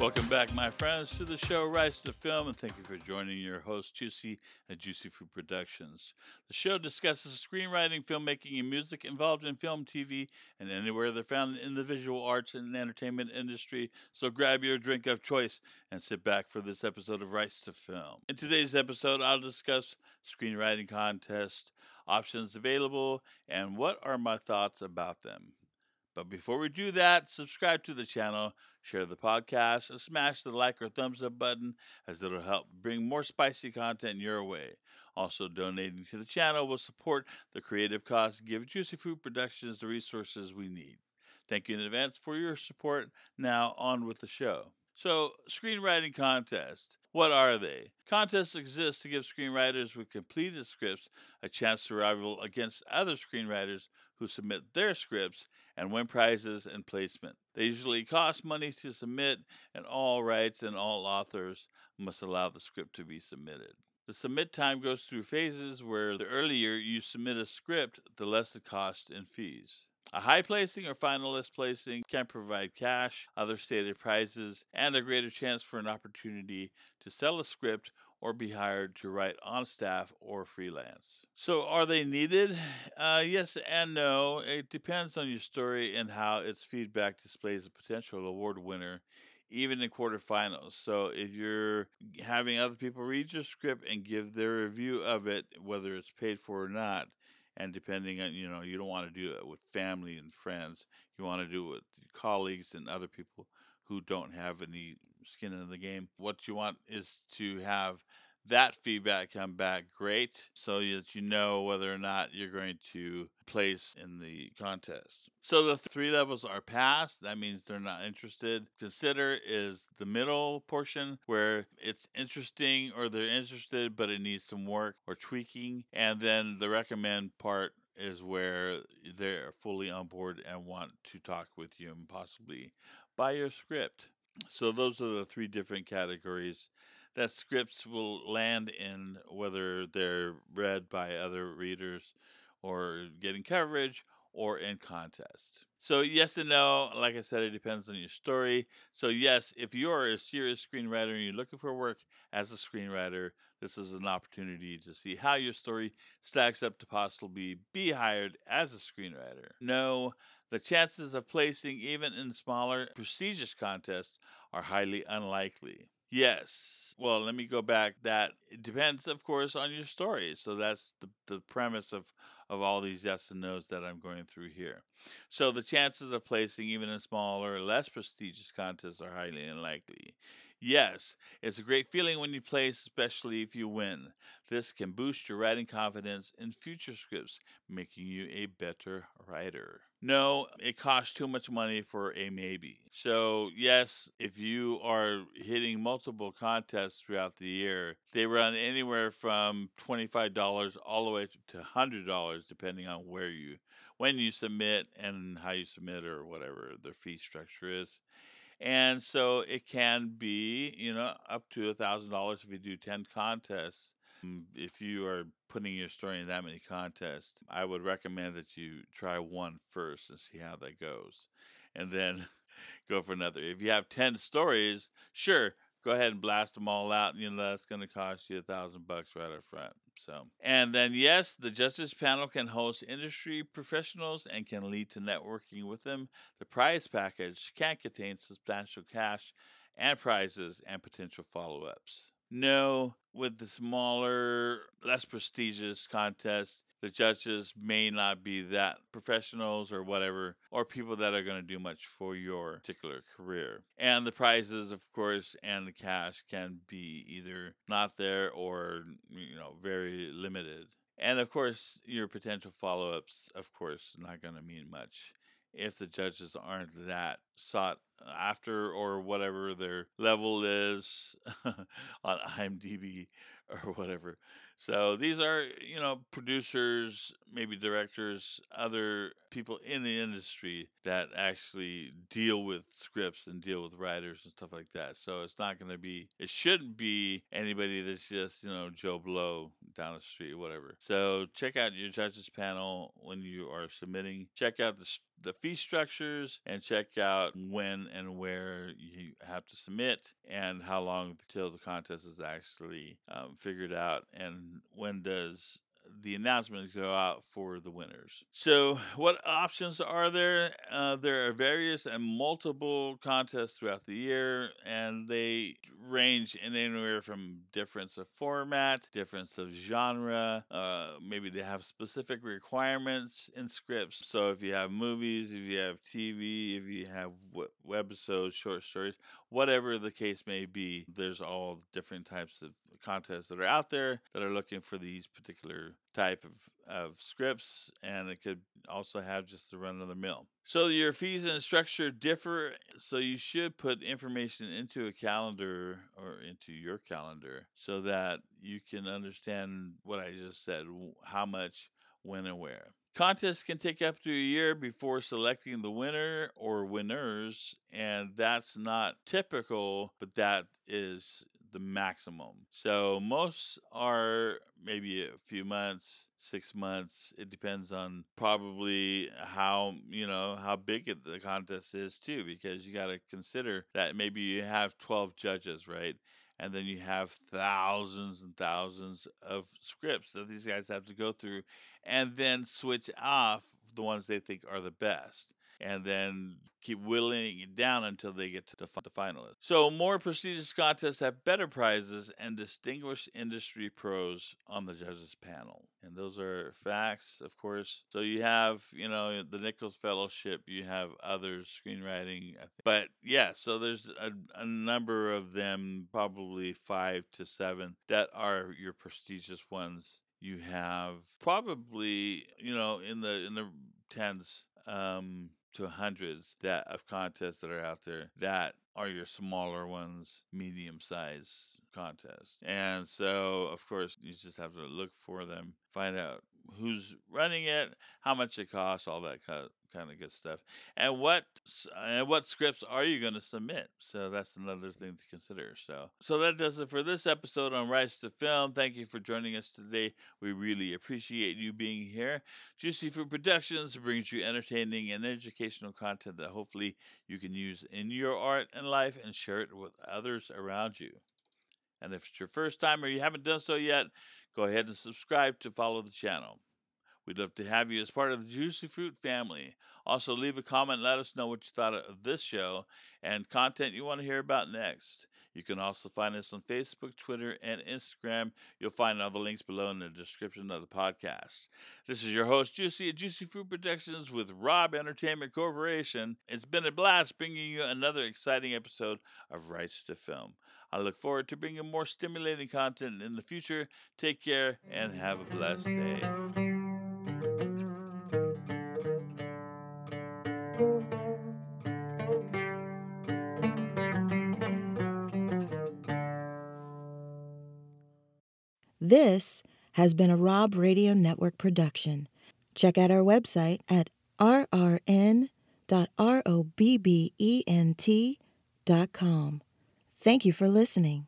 Welcome back, my friends, to the show Rise to Film, and thank you for joining your host, Juicy at Juicy Fruit Productions. The show discusses screenwriting, filmmaking, and music involved in film, TV, and anywhere they're found in the visual arts and entertainment industry. So grab your drink of choice and sit back for this episode of Rise to Film. In today's episode, I'll discuss screenwriting contest, options available, and what are my thoughts about them. But before we do that, subscribe to the channel share the podcast, and smash the like or thumbs up button as it'll help bring more spicy content your way. Also, donating to the channel will support the creative cause and give Juicy Fruit Productions the resources we need. Thank you in advance for your support. Now, on with the show. So, screenwriting contests. What are they? Contests exist to give screenwriters with completed scripts a chance to rival against other screenwriters who submit their scripts and win prizes and placement. They usually cost money to submit, and all rights and all authors must allow the script to be submitted. The submit time goes through phases where the earlier you submit a script, the less the cost and fees. A high placing or finalist placing can provide cash, other stated prizes, and a greater chance for an opportunity to sell a script or be hired to write on staff or freelance. So, are they needed? Uh, yes and no. It depends on your story and how its feedback displays a potential award winner, even in quarterfinals. So, if you're having other people read your script and give their review of it, whether it's paid for or not, and depending on, you know, you don't want to do it with family and friends, you want to do it with colleagues and other people who don't have any skin in the game. What you want is to have that feedback come back great so that you know whether or not you're going to place in the contest. So the three levels are passed. That means they're not interested. Consider is the middle portion where it's interesting or they're interested, but it needs some work or tweaking. And then the recommend part is where they're fully on board and want to talk with you and possibly buy your script. So those are the three different categories that scripts will land in, whether they're read by other readers or getting coverage or in contest. So, yes and no, like I said, it depends on your story. So, yes, if you're a serious screenwriter and you're looking for work as a screenwriter, this is an opportunity to see how your story stacks up to possibly be hired as a screenwriter. No, the chances of placing even in smaller, prestigious contests are highly unlikely. Yes. Well, let me go back. That it depends, of course, on your story. So that's the, the premise of, of all these yes and no's that I'm going through here. So the chances of placing even in smaller, less prestigious contests are highly unlikely. Yes, it's a great feeling when you place, especially if you win. This can boost your writing confidence in future scripts, making you a better writer. No, it costs too much money for a maybe. So, yes, if you are hitting multiple contests throughout the year, they run anywhere from $25 all the way to $100 depending on where you when you submit and how you submit or whatever the fee structure is. And so it can be, you know, up to a thousand dollars if you do ten contests. Mm, If you are putting your story in that many contests, I would recommend that you try one first and see how that goes, and then go for another. If you have ten stories, sure, go ahead and blast them all out. You know that's going to cost you a thousand bucks right up front. So, and then yes, the justice panel can host industry professionals and can lead to networking with them. The prize package can contain substantial cash and prizes and potential follow-ups. No, with the smaller, less prestigious contests, the judges may not be that professionals or whatever, or people that are going to do much for your particular career. And the prizes, of course, and the cash can be either not there or, you know, very limited. And of course, your potential follow ups, of course, not going to mean much if the judges aren't that sought after or whatever their level is on IMDb or whatever. So these are, you know, producers, maybe directors, other people in the industry that actually deal with scripts and deal with writers and stuff like that. So it's not going to be, it shouldn't be anybody that's just, you know, Joe Blow down the street whatever. So check out your judges panel when you are submitting. Check out the the fee structures and check out when and where you have to submit and how long until the contest is actually um, figured out and when does the announcements go out for the winners. So, what options are there? Uh, there are various and multiple contests throughout the year, and they range in anywhere from difference of format, difference of genre. Uh, maybe they have specific requirements in scripts. So, if you have movies, if you have TV, if you have webisodes, short stories, whatever the case may be, there's all different types of contests that are out there that are looking for these particular type of, of scripts and it could also have just the run of the mill. So your fees and structure differ so you should put information into a calendar or into your calendar so that you can understand what i just said how much when and where. Contests can take up to a year before selecting the winner or winners, and that's not typical, but that is the maximum. So most are maybe a few months, six months. It depends on probably how you know how big the contest is too, because you got to consider that maybe you have 12 judges, right? And then you have thousands and thousands of scripts that these guys have to go through, and then switch off the ones they think are the best and then keep whittling it down until they get to the, the finalists. So, more prestigious contests have better prizes and distinguished industry pros on the judges panel. And those are facts, of course. So, you have, you know, the Nichols Fellowship, you have others, screenwriting. But yeah, so there's a, a number of them, probably five to seven, that are your prestigious ones. You have probably, you know, in the in the tens, um, to hundreds that of contests that are out there that are your smaller ones, medium size contests. And so, of course, you just have to look for them, find out who's running it, how much it costs, all that kind of good stuff, and what and what scripts are you going to submit. So that's another thing to consider. So so that does it for this episode on Rights to Film. Thank you for joining us today. We really appreciate you being here. Juicy Fruit Productions brings you entertaining and educational content that hopefully you can use in your art and life and share it with others around you. And if it's your first time or you haven't done so yet, go ahead and subscribe to follow the channel. We'd love to have you as part of the Juicy Fruit family. Also, leave a comment, let us know what you thought of this show and content you want to hear about next. You can also find us on Facebook, Twitter, and Instagram. You'll find all the links below in the description of the podcast. This is your host, Juicy at Juicy Fruit Productions with Rob Entertainment Corporation. It's been a blast bringing you another exciting episode of Rights to Film. I look forward to bringing more stimulating content in the future. Take care and have a blessed day. This has been a Rob Radio Network production. Check out our website at rrn.robbent.com. Thank you for listening.